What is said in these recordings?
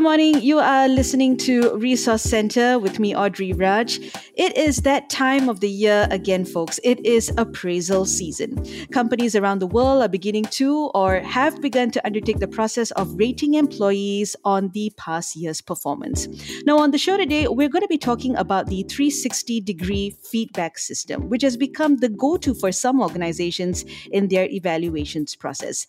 Good morning. You are listening to Resource Center with me, Audrey Raj. It is that time of the year again, folks. It is appraisal season. Companies around the world are beginning to or have begun to undertake the process of rating employees on the past year's performance. Now, on the show today, we're going to be talking about the 360 degree feedback system, which has become the go to for some organizations in their evaluations process.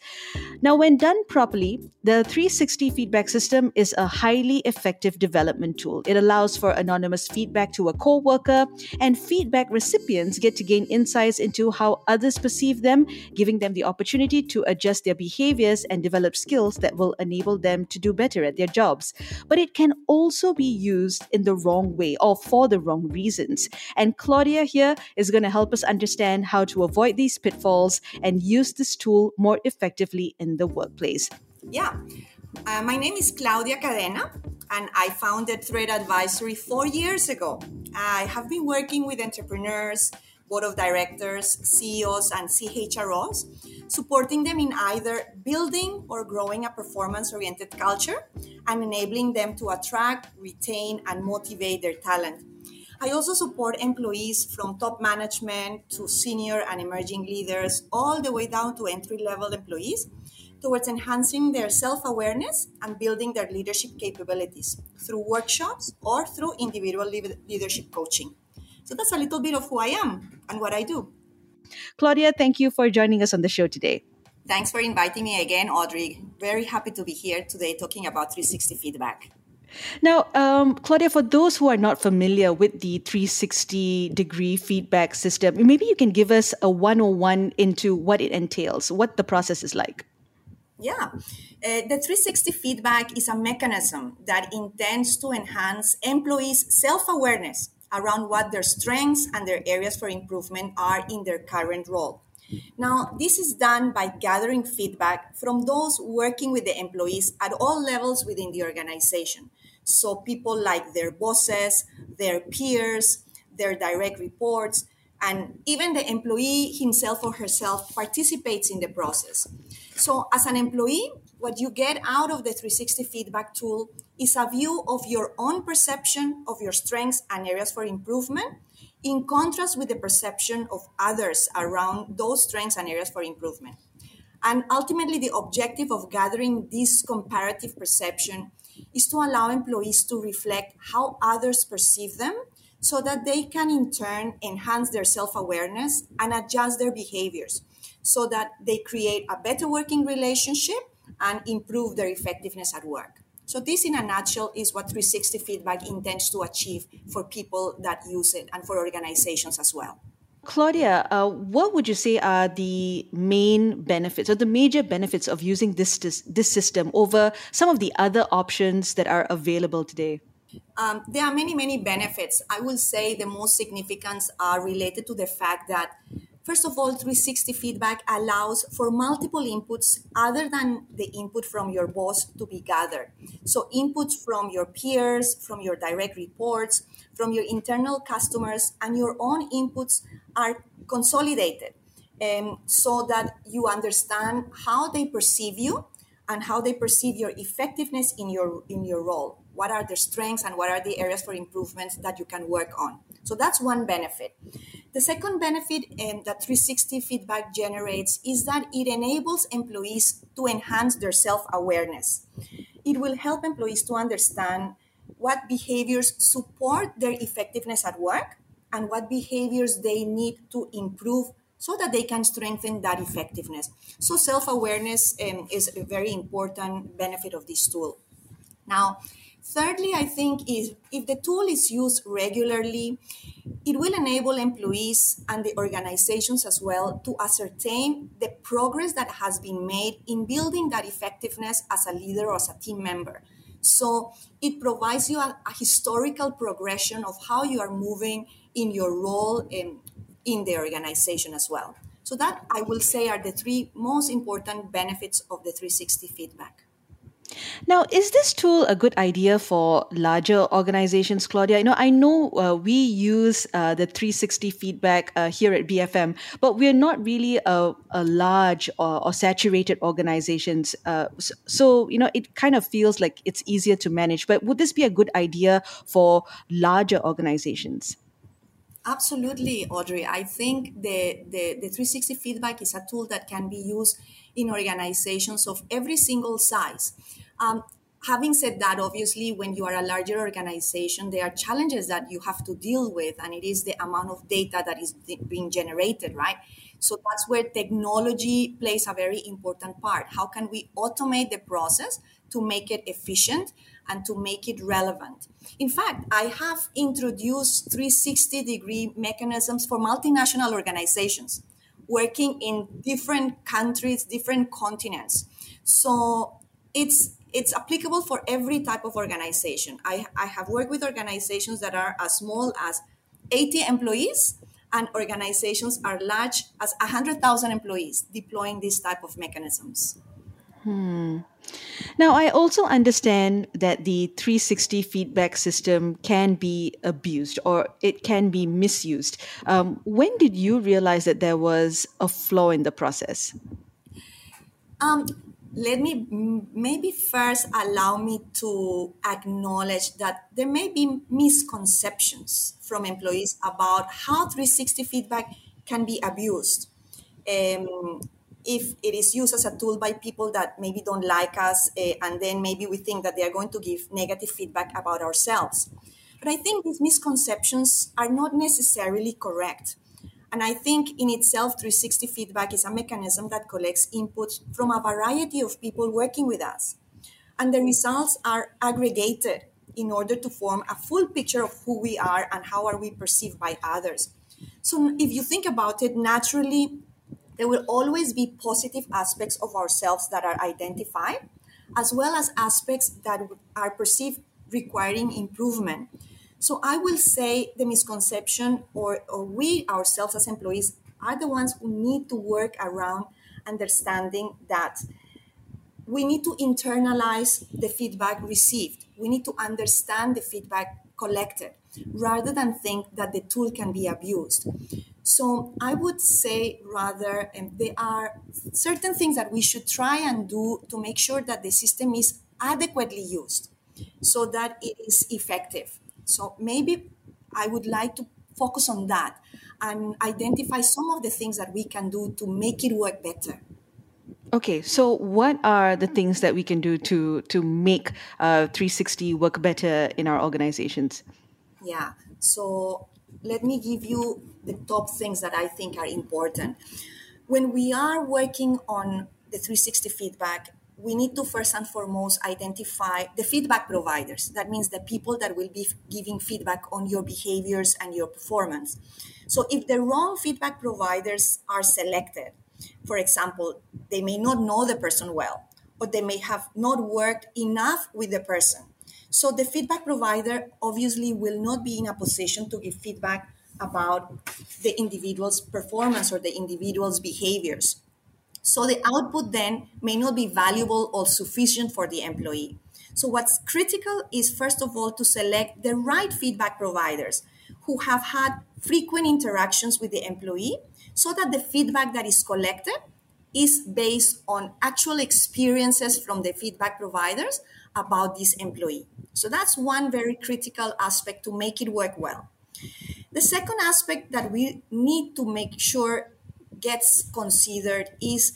Now, when done properly, the 360 feedback system is a highly effective development tool. It allows for anonymous feedback to a coworker, and feedback recipients get to gain insights into how others perceive them, giving them the opportunity to adjust their behaviors and develop skills that will enable them to do better at their jobs. But it can also be used in the wrong way or for the wrong reasons. And Claudia here is going to help us understand how to avoid these pitfalls and use this tool more effectively in the workplace. Yeah. Uh, my name is Claudia Cadena, and I founded Thread Advisory four years ago. I have been working with entrepreneurs, board of directors, CEOs, and CHROs, supporting them in either building or growing a performance oriented culture and enabling them to attract, retain, and motivate their talent. I also support employees from top management to senior and emerging leaders, all the way down to entry level employees towards enhancing their self awareness and building their leadership capabilities through workshops or through individual leadership coaching. So that's a little bit of who I am and what I do. Claudia, thank you for joining us on the show today. Thanks for inviting me again, Audrey. Very happy to be here today talking about 360 feedback. Now, um, Claudia, for those who are not familiar with the 360 degree feedback system, maybe you can give us a 101 into what it entails, what the process is like. Yeah. Uh, the 360 feedback is a mechanism that intends to enhance employees' self awareness around what their strengths and their areas for improvement are in their current role. Now, this is done by gathering feedback from those working with the employees at all levels within the organization. So, people like their bosses, their peers, their direct reports, and even the employee himself or herself participates in the process. So, as an employee, what you get out of the 360 feedback tool is a view of your own perception of your strengths and areas for improvement, in contrast with the perception of others around those strengths and areas for improvement. And ultimately, the objective of gathering this comparative perception is to allow employees to reflect how others perceive them so that they can, in turn, enhance their self awareness and adjust their behaviors so that they create a better working relationship and improve their effectiveness at work. So, this in a nutshell is what 360 feedback intends to achieve for people that use it and for organizations as well. Claudia, uh, what would you say are the main benefits or the major benefits of using this, this, this system over some of the other options that are available today? Um, there are many, many benefits. I will say the most significant are related to the fact that First of all, 360 feedback allows for multiple inputs other than the input from your boss to be gathered. So, inputs from your peers, from your direct reports, from your internal customers, and your own inputs are consolidated um, so that you understand how they perceive you and how they perceive your effectiveness in your in your role what are the strengths and what are the areas for improvements that you can work on so that's one benefit the second benefit um, that 360 feedback generates is that it enables employees to enhance their self awareness. It will help employees to understand what behaviors support their effectiveness at work and what behaviors they need to improve so that they can strengthen that effectiveness. So, self awareness um, is a very important benefit of this tool. Now, thirdly, I think is if the tool is used regularly, it will enable employees and the organizations as well to ascertain the progress that has been made in building that effectiveness as a leader or as a team member. So it provides you a, a historical progression of how you are moving in your role in, in the organization as well. So that I will say are the three most important benefits of the 360 feedback. Now, is this tool a good idea for larger organizations, Claudia? You know, I know uh, we use uh, the 360 feedback uh, here at BFM, but we're not really a, a large or, or, saturated organizations. Uh, so, so, you know, it kind of feels like it's easier to manage. But would this be a good idea for larger organizations? Absolutely, Audrey. I think the, the, the 360 feedback is a tool that can be used in organizations of every single size. Um, having said that, obviously, when you are a larger organization, there are challenges that you have to deal with, and it is the amount of data that is being generated, right? So that's where technology plays a very important part. How can we automate the process to make it efficient and to make it relevant? In fact, I have introduced 360 degree mechanisms for multinational organizations working in different countries, different continents. So it's it's applicable for every type of organization. I, I have worked with organizations that are as small as 80 employees and organizations are large as 100,000 employees deploying these type of mechanisms. Hmm. Now, I also understand that the 360 feedback system can be abused or it can be misused. Um, when did you realize that there was a flaw in the process? Um, let me maybe first allow me to acknowledge that there may be misconceptions from employees about how 360 feedback can be abused. Um, if it is used as a tool by people that maybe don't like us, uh, and then maybe we think that they are going to give negative feedback about ourselves. But I think these misconceptions are not necessarily correct. And I think in itself, 360 feedback is a mechanism that collects inputs from a variety of people working with us. And the results are aggregated in order to form a full picture of who we are and how are we perceived by others. So if you think about it, naturally, there will always be positive aspects of ourselves that are identified, as well as aspects that are perceived requiring improvement. So I will say the misconception, or, or we ourselves as employees, are the ones who need to work around understanding that we need to internalize the feedback received. We need to understand the feedback collected rather than think that the tool can be abused. So I would say rather um, there are certain things that we should try and do to make sure that the system is adequately used so that it is effective. So maybe I would like to focus on that and identify some of the things that we can do to make it work better. Okay, so what are the things that we can do to to make uh, 360 work better in our organizations? Yeah, so let me give you the top things that I think are important. When we are working on the 360 feedback, we need to first and foremost identify the feedback providers. That means the people that will be giving feedback on your behaviors and your performance. So if the wrong feedback providers are selected, for example, they may not know the person well, or they may have not worked enough with the person. So the feedback provider obviously will not be in a position to give feedback about the individual's performance or the individual's behaviors. So the output then may not be valuable or sufficient for the employee. So what's critical is first of all to select the right feedback providers who have had frequent interactions with the employee so that the feedback that is collected is based on actual experiences from the feedback providers about this employee. So that's one very critical aspect to make it work well. The second aspect that we need to make sure gets considered is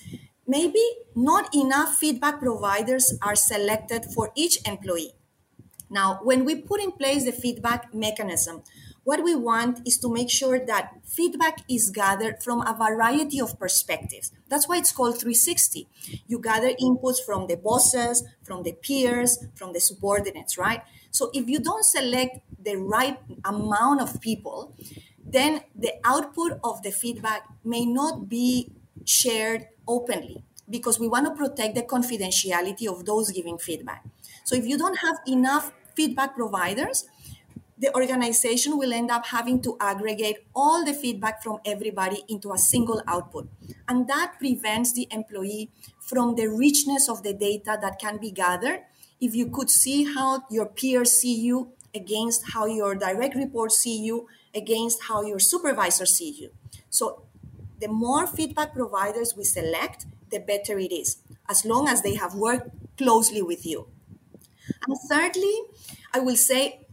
maybe not enough feedback providers are selected for each employee. Now, when we put in place the feedback mechanism, what we want is to make sure that feedback is gathered from a variety of perspectives. That's why it's called 360. You gather inputs from the bosses, from the peers, from the subordinates, right? So if you don't select the right amount of people, then the output of the feedback may not be shared openly because we want to protect the confidentiality of those giving feedback. So if you don't have enough feedback providers, the organization will end up having to aggregate all the feedback from everybody into a single output. And that prevents the employee from the richness of the data that can be gathered. If you could see how your peers see you against how your direct reports see you, against how your supervisors see you. So the more feedback providers we select, the better it is, as long as they have worked closely with you. And thirdly, I will say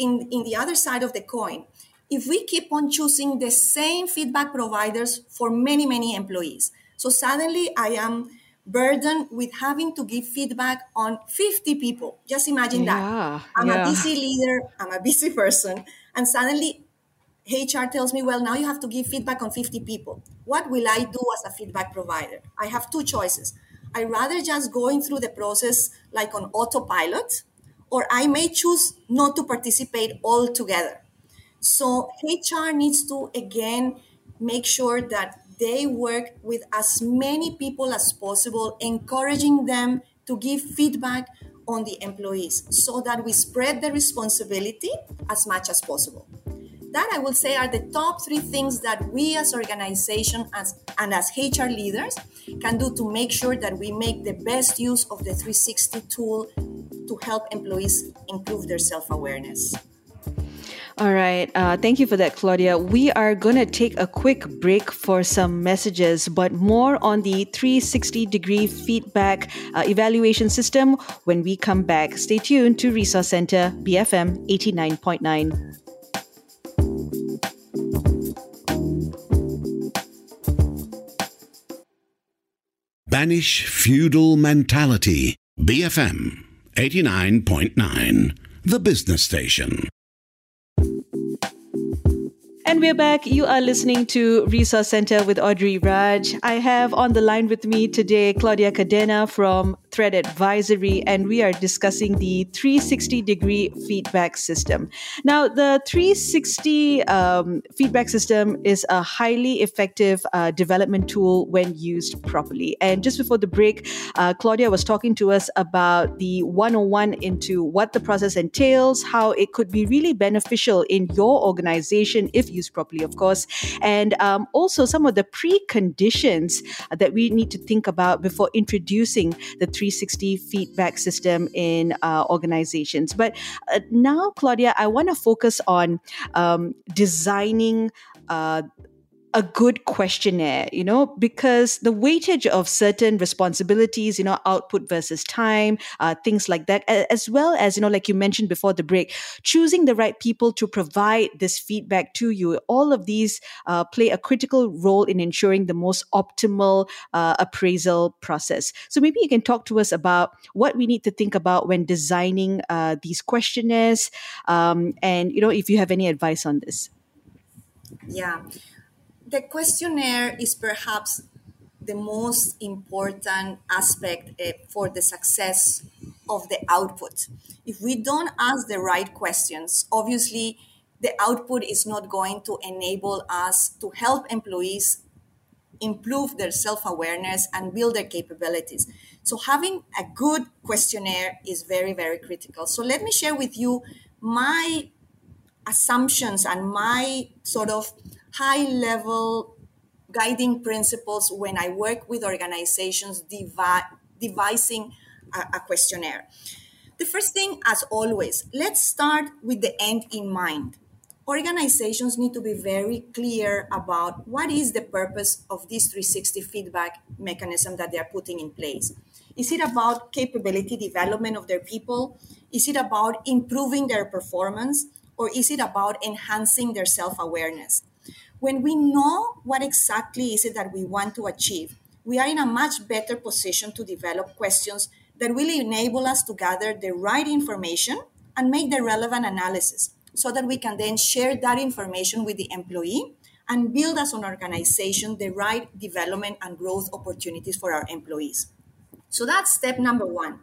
in, in the other side of the coin, if we keep on choosing the same feedback providers for many, many employees, so suddenly I am burdened with having to give feedback on 50 people. Just imagine yeah, that. I'm yeah. a busy leader, I'm a busy person, and suddenly HR tells me, well, now you have to give feedback on 50 people. What will I do as a feedback provider? I have two choices. I rather just going through the process like on autopilot, or I may choose not to participate altogether. So HR needs to again make sure that they work with as many people as possible, encouraging them to give feedback on the employees so that we spread the responsibility as much as possible. That I will say are the top three things that we as organization as, and as HR leaders can do to make sure that we make the best use of the 360 tool to help employees improve their self-awareness. All right. Uh, thank you for that, Claudia. We are going to take a quick break for some messages, but more on the 360 degree feedback uh, evaluation system when we come back. Stay tuned to Resource Center BFM 89.9. Banish feudal mentality. BFM 89.9, the business station. And we're back. You are listening to Resource Center with Audrey Raj. I have on the line with me today Claudia Cadena from Thread Advisory, and we are discussing the 360 degree feedback system. Now, the 360 um, feedback system is a highly effective uh, development tool when used properly. And just before the break, uh, Claudia was talking to us about the 101 into what the process entails, how it could be really beneficial in your organization if used properly, of course, and um, also some of the preconditions that we need to think about before introducing the 360 feedback system in uh, organizations. But uh, now, Claudia, I want to focus on um, designing uh, a good questionnaire, you know, because the weightage of certain responsibilities, you know, output versus time, uh, things like that, as well as, you know, like you mentioned before the break, choosing the right people to provide this feedback to you, all of these uh, play a critical role in ensuring the most optimal uh, appraisal process. So maybe you can talk to us about what we need to think about when designing uh, these questionnaires, um, and, you know, if you have any advice on this. Yeah the questionnaire is perhaps the most important aspect uh, for the success of the output. If we don't ask the right questions, obviously the output is not going to enable us to help employees improve their self awareness and build their capabilities. So, having a good questionnaire is very, very critical. So, let me share with you my assumptions and my sort of high level guiding principles when I work with organizations devi- devising a, a questionnaire. The first thing, as always, let's start with the end in mind. Organizations need to be very clear about what is the purpose of this 360 feedback mechanism that they are putting in place. Is it about capability development of their people? Is it about improving their performance? Or is it about enhancing their self awareness? When we know what exactly is it that we want to achieve, we are in a much better position to develop questions that will enable us to gather the right information and make the relevant analysis so that we can then share that information with the employee and build as an organization the right development and growth opportunities for our employees. So that's step number one.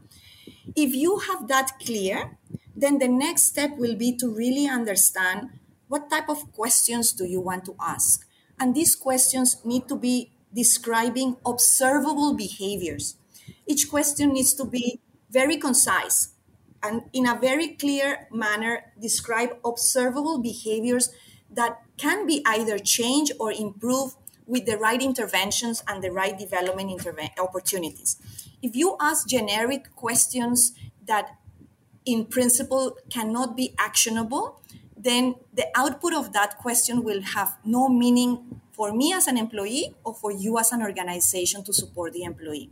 If you have that clear, then the next step will be to really understand what type of questions do you want to ask? And these questions need to be describing observable behaviors. Each question needs to be very concise and in a very clear manner describe observable behaviors that can be either changed or improved with the right interventions and the right development interve- opportunities. If you ask generic questions that in principle cannot be actionable, then the output of that question will have no meaning for me as an employee or for you as an organization to support the employee.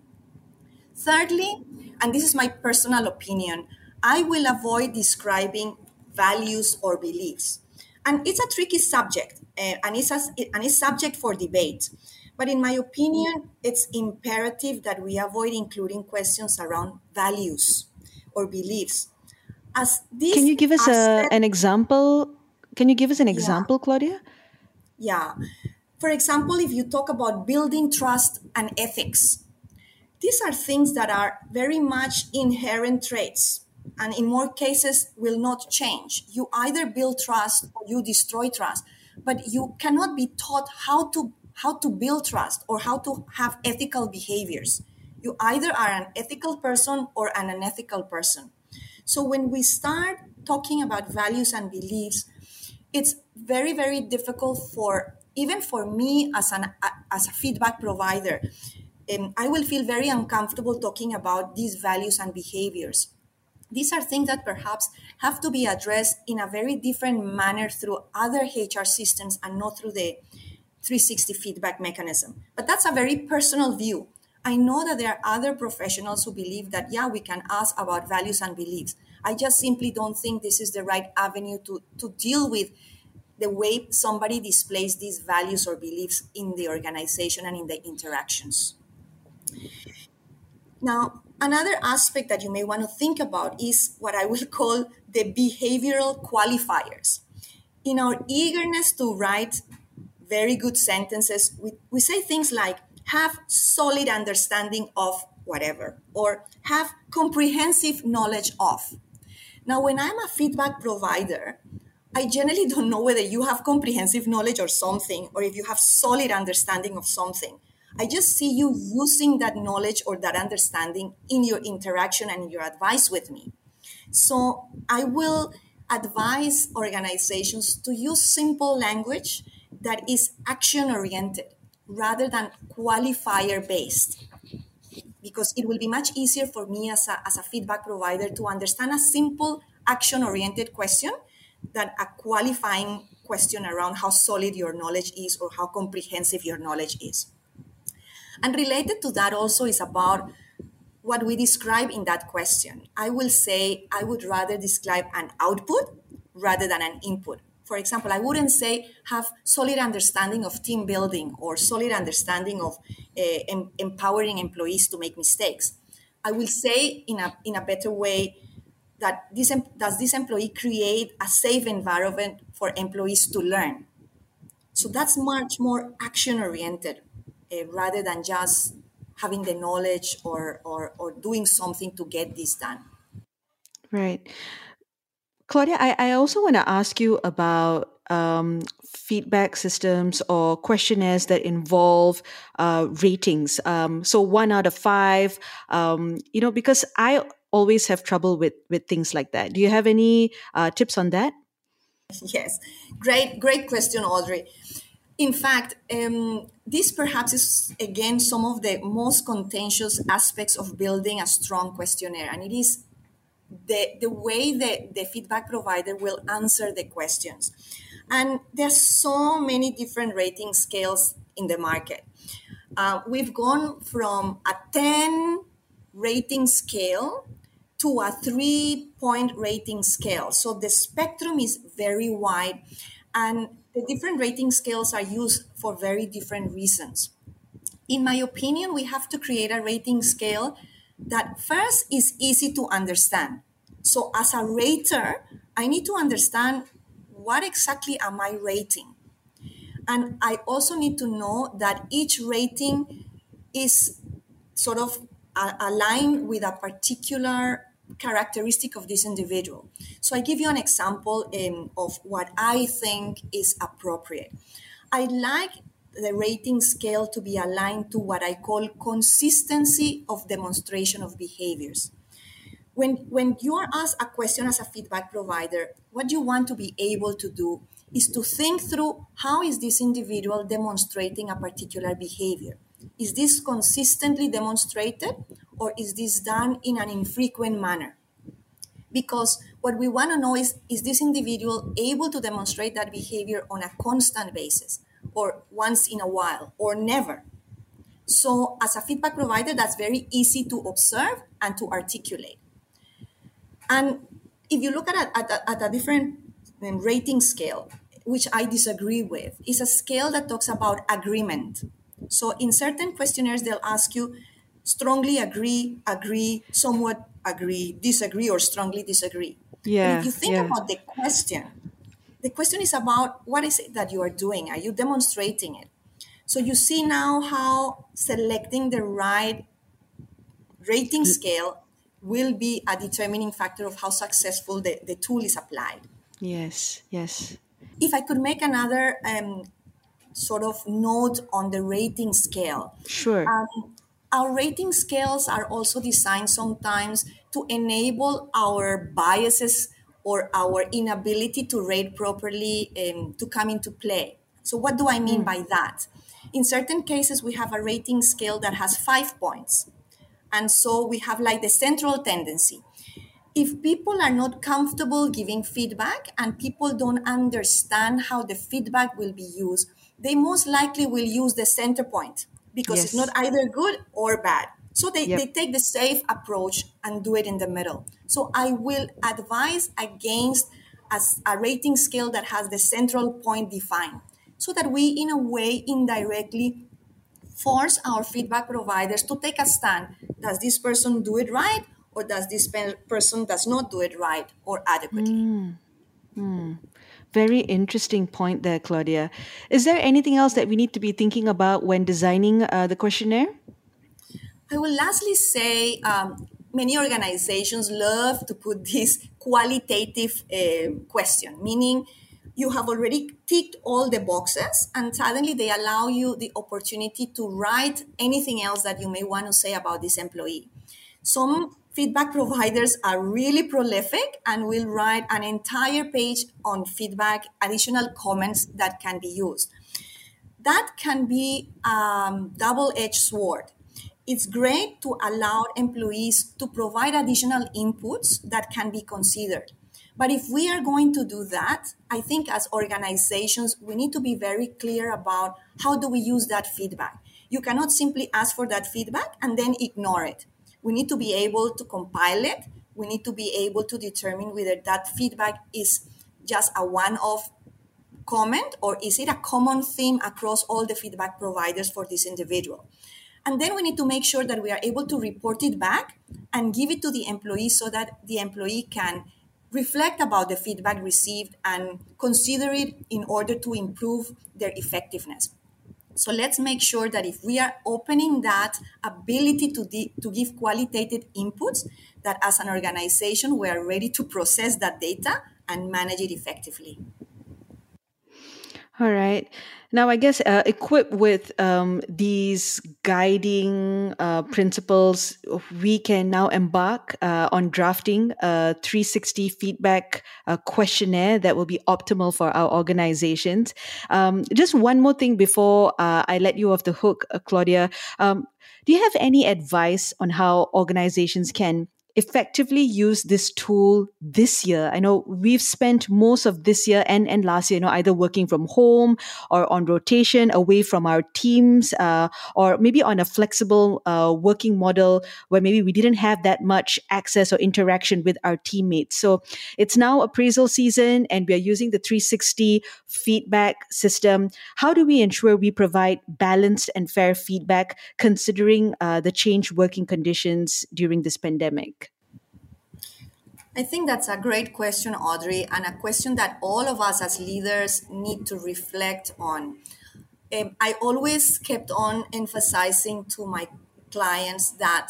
Thirdly, and this is my personal opinion, I will avoid describing values or beliefs. And it's a tricky subject, uh, and, it's a, and it's subject for debate. But in my opinion, it's imperative that we avoid including questions around values or beliefs. As Can you give us a, an example? Can you give us an example, yeah. Claudia? Yeah. For example, if you talk about building trust and ethics, these are things that are very much inherent traits and in more cases will not change. You either build trust or you destroy trust, but you cannot be taught how to how to build trust or how to have ethical behaviors. You either are an ethical person or an unethical person. So when we start talking about values and beliefs, it's very very difficult for even for me as an as a feedback provider. Um, I will feel very uncomfortable talking about these values and behaviors these are things that perhaps have to be addressed in a very different manner through other HR systems and not through the 360 feedback mechanism. But that's a very personal view. I know that there are other professionals who believe that, yeah, we can ask about values and beliefs. I just simply don't think this is the right avenue to, to deal with the way somebody displays these values or beliefs in the organization and in the interactions. Now, Another aspect that you may want to think about is what I will call the behavioral qualifiers. In our eagerness to write very good sentences, we, we say things like have solid understanding of whatever or have comprehensive knowledge of. Now, when I'm a feedback provider, I generally don't know whether you have comprehensive knowledge or something, or if you have solid understanding of something. I just see you using that knowledge or that understanding in your interaction and in your advice with me. So I will advise organizations to use simple language that is action oriented rather than qualifier based because it will be much easier for me as a, as a feedback provider to understand a simple action oriented question than a qualifying question around how solid your knowledge is or how comprehensive your knowledge is. And related to that also is about what we describe in that question. I will say I would rather describe an output rather than an input. For example, I wouldn't say have solid understanding of team building or solid understanding of uh, em- empowering employees to make mistakes. I will say in a, in a better way that this, does this employee create a safe environment for employees to learn? So that's much more action oriented uh, rather than just having the knowledge or, or, or doing something to get this done. Right. Claudia, I, I also want to ask you about um, feedback systems or questionnaires that involve uh, ratings. Um, so one out of five, um, you know, because I always have trouble with with things like that. Do you have any uh, tips on that? Yes, great, great question, Audrey. In fact, um, this perhaps is again some of the most contentious aspects of building a strong questionnaire, and it is the, the way that the feedback provider will answer the questions. And there's so many different rating scales in the market. Uh, we've gone from a 10 rating scale to a three point rating scale. So the spectrum is very wide. And the different rating scales are used for very different reasons. In my opinion, we have to create a rating scale that first is easy to understand. So, as a rater, I need to understand what exactly am I rating? And I also need to know that each rating is sort of aligned with a particular characteristic of this individual. So I give you an example um, of what I think is appropriate. I like the rating scale to be aligned to what I call consistency of demonstration of behaviors. When, when you are asked a question as a feedback provider, what you want to be able to do is to think through how is this individual demonstrating a particular behavior? Is this consistently demonstrated or is this done in an infrequent manner? Because what we want to know is is this individual able to demonstrate that behavior on a constant basis or once in a while or never? So, as a feedback provider, that's very easy to observe and to articulate. And if you look at a, at a, at a different um, rating scale, which I disagree with, is a scale that talks about agreement. So in certain questionnaires, they'll ask you strongly agree, agree, somewhat agree, disagree, or strongly disagree. Yeah. But if you think yeah. about the question, the question is about what is it that you are doing? Are you demonstrating it? So you see now how selecting the right rating scale will be a determining factor of how successful the, the tool is applied. Yes, yes. If I could make another um, sort of note on the rating scale. Sure. Um, our rating scales are also designed sometimes to enable our biases or our inability to rate properly um, to come into play. So, what do I mean by that? In certain cases, we have a rating scale that has five points. And so we have like the central tendency. If people are not comfortable giving feedback and people don't understand how the feedback will be used, they most likely will use the center point because it's not either good or bad. So they, Yep. they take the safe approach and do it in the middle. So I will advise against as a rating scale that has the central point defined so that we in a way indirectly force our feedback providers to take a stand. Does this person do it right or does this pe- person does not do it right or adequately? Very interesting point there, Claudia. Is there anything else that we need to be thinking about when designing uh, the questionnaire? I will lastly say um, many organizations love to put this qualitative uh, question, meaning you have already ticked all the boxes and suddenly they allow you the opportunity to write anything else that you may want to say about this employee. Some feedback providers are really prolific and will write an entire page on feedback, additional comments that can be used that can be um, double-edged sword. It's great to allow employees to provide additional inputs that can be considered. But if we are going to do that, I think as organizations, we need to be very clear about how do we use that feedback. You cannot simply ask for that feedback and then ignore it. We need to be able to compile it. We need to be able to determine whether that feedback is just a one-off comment or is it a common theme across all the feedback providers for this individual and then we need to make sure that we are able to report it back and give it to the employee so that the employee can reflect about the feedback received and consider it in order to improve their effectiveness so let's make sure that if we are opening that ability to, de- to give qualitative inputs that as an organization we are ready to process that data and manage it effectively All right. Now, I guess uh, equipped with um, these guiding uh, principles, we can now embark uh, on drafting a 360 feedback uh, questionnaire that will be optimal for our organizations. Um, just one more thing before uh, I let you off the hook, uh, Claudia. Um, do you have any advice on how organizations can effectively use this tool this year? I know we've spent most of this year and, and last year, you know, either working from home or on rotation away from our teams, uh, or maybe on a flexible uh, working model where maybe we didn't have that much access or interaction with our teammates. So it's now appraisal season and we are using the 360 feedback system. How do we ensure we provide balanced and fair feedback considering uh, the changed working conditions during this pandemic? I think that's a great question, Audrey, and a question that all of us as leaders need to reflect on. Um, I always kept on emphasizing to my clients that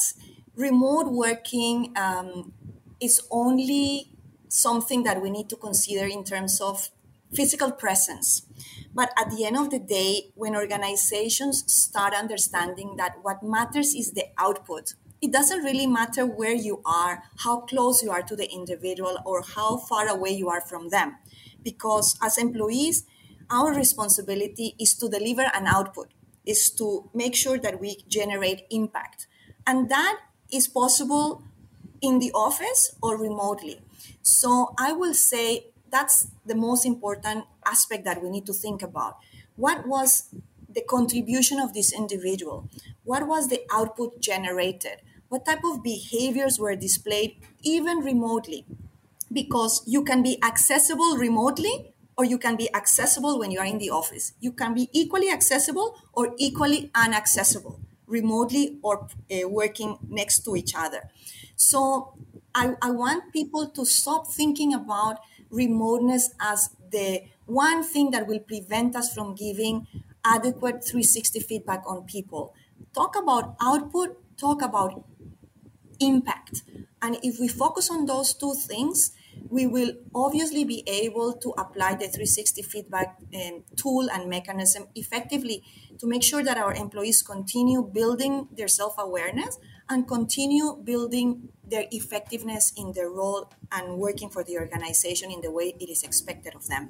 remote working um, is only something that we need to consider in terms of physical presence. But at the end of the day, when organizations start understanding that what matters is the output, it doesn't really matter where you are, how close you are to the individual, or how far away you are from them. because as employees, our responsibility is to deliver an output, is to make sure that we generate impact. And that is possible in the office or remotely. So I will say that's the most important aspect that we need to think about. What was the contribution of this individual? What was the output generated? What type of behaviors were displayed even remotely? Because you can be accessible remotely or you can be accessible when you are in the office. You can be equally accessible or equally inaccessible, remotely or uh, working next to each other. So I, I want people to stop thinking about remoteness as the one thing that will prevent us from giving adequate 360 feedback on people. Talk about output, talk about impact. And if we focus on those two things, we will obviously be able to apply the 360 feedback um, tool and mechanism effectively to make sure that our employees continue building their self awareness and continue building their effectiveness in their role and working for the organization in the way it is expected of them.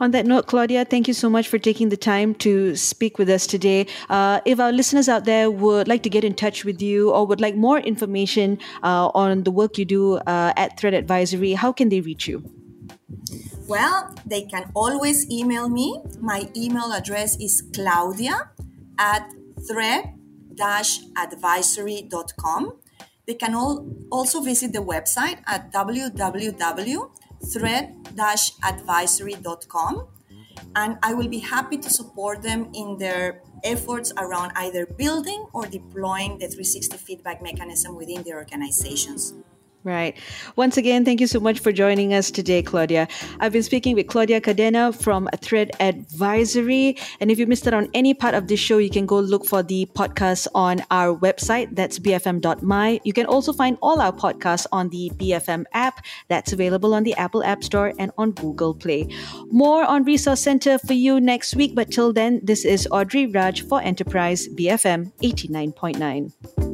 On that note, Claudia, thank you so much for taking the time to speak with us today. Uh, if our listeners out there would like to get in touch with you or would like more information uh, on the work you do uh, at Thread Advisory, how can they reach you? Well, they can always email me. My email address is claudia at thread-advisory.com. They can all also visit the website at www.thread-advisory.com and I will be happy to support them in their efforts around either building or deploying the 360 feedback mechanism within their organizations. Right. Once again, thank you so much for joining us today, Claudia. I've been speaking with Claudia Cadena from Thread Advisory. And if you missed out on any part of this show, you can go look for the podcast on our website. That's bfm.my. You can also find all our podcasts on the BFM app. That's available on the Apple App Store and on Google Play. More on Resource Center for you next week. But till then, this is Audrey Raj for Enterprise BFM 89.9.